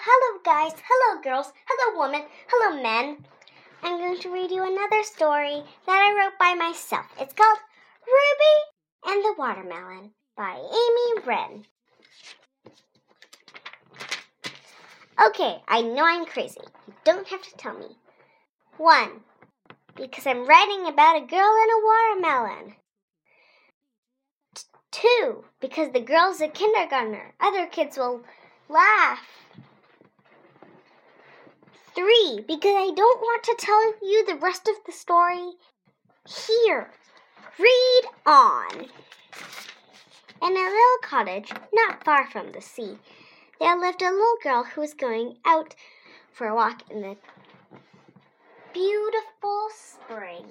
Hello, guys. Hello, girls. Hello, women. Hello, men. I'm going to read you another story that I wrote by myself. It's called Ruby and the Watermelon by Amy Wren. Okay, I know I'm crazy. You don't have to tell me. One, because I'm writing about a girl and a watermelon. T- two, because the girl's a kindergartner. Other kids will laugh. Three, because I don't want to tell you the rest of the story here. Read on. In a little cottage not far from the sea, there lived a little girl who was going out for a walk in the beautiful spring.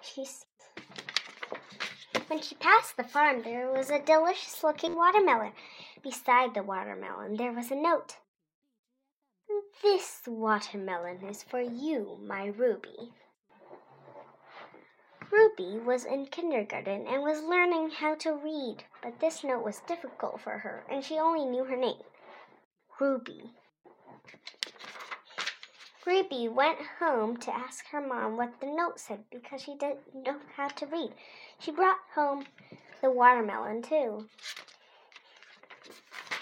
She's when she passed the farm, there was a delicious looking watermelon. Beside the watermelon, there was a note. This watermelon is for you, my Ruby. Ruby was in kindergarten and was learning how to read, but this note was difficult for her, and she only knew her name Ruby. Ruby went home to ask her mom what the note said because she didn't know how to read. She brought home the watermelon too.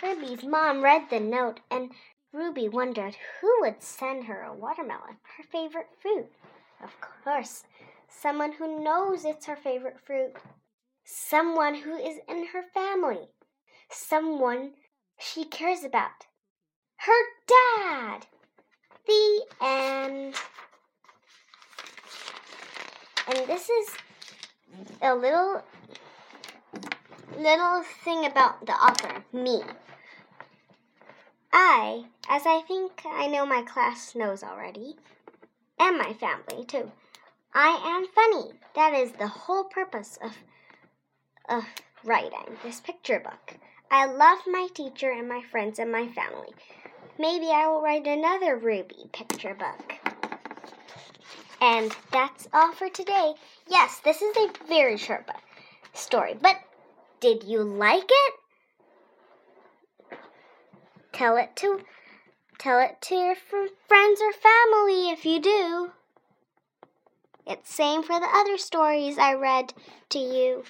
Ruby's mom read the note and Ruby wondered who would send her a watermelon, her favorite fruit. Of course, someone who knows it's her favorite fruit, someone who is in her family, someone she cares about. Her dad! The end. And this is a little little thing about the author, me. I, as I think I know my class knows already, and my family too, I am funny. That is the whole purpose of of writing this picture book. I love my teacher and my friends and my family. Maybe I will write another Ruby picture book. And that's all for today. Yes, this is a very short book, story, but did you like it? Tell it to tell it to your friends or family if you do. It's same for the other stories I read to you.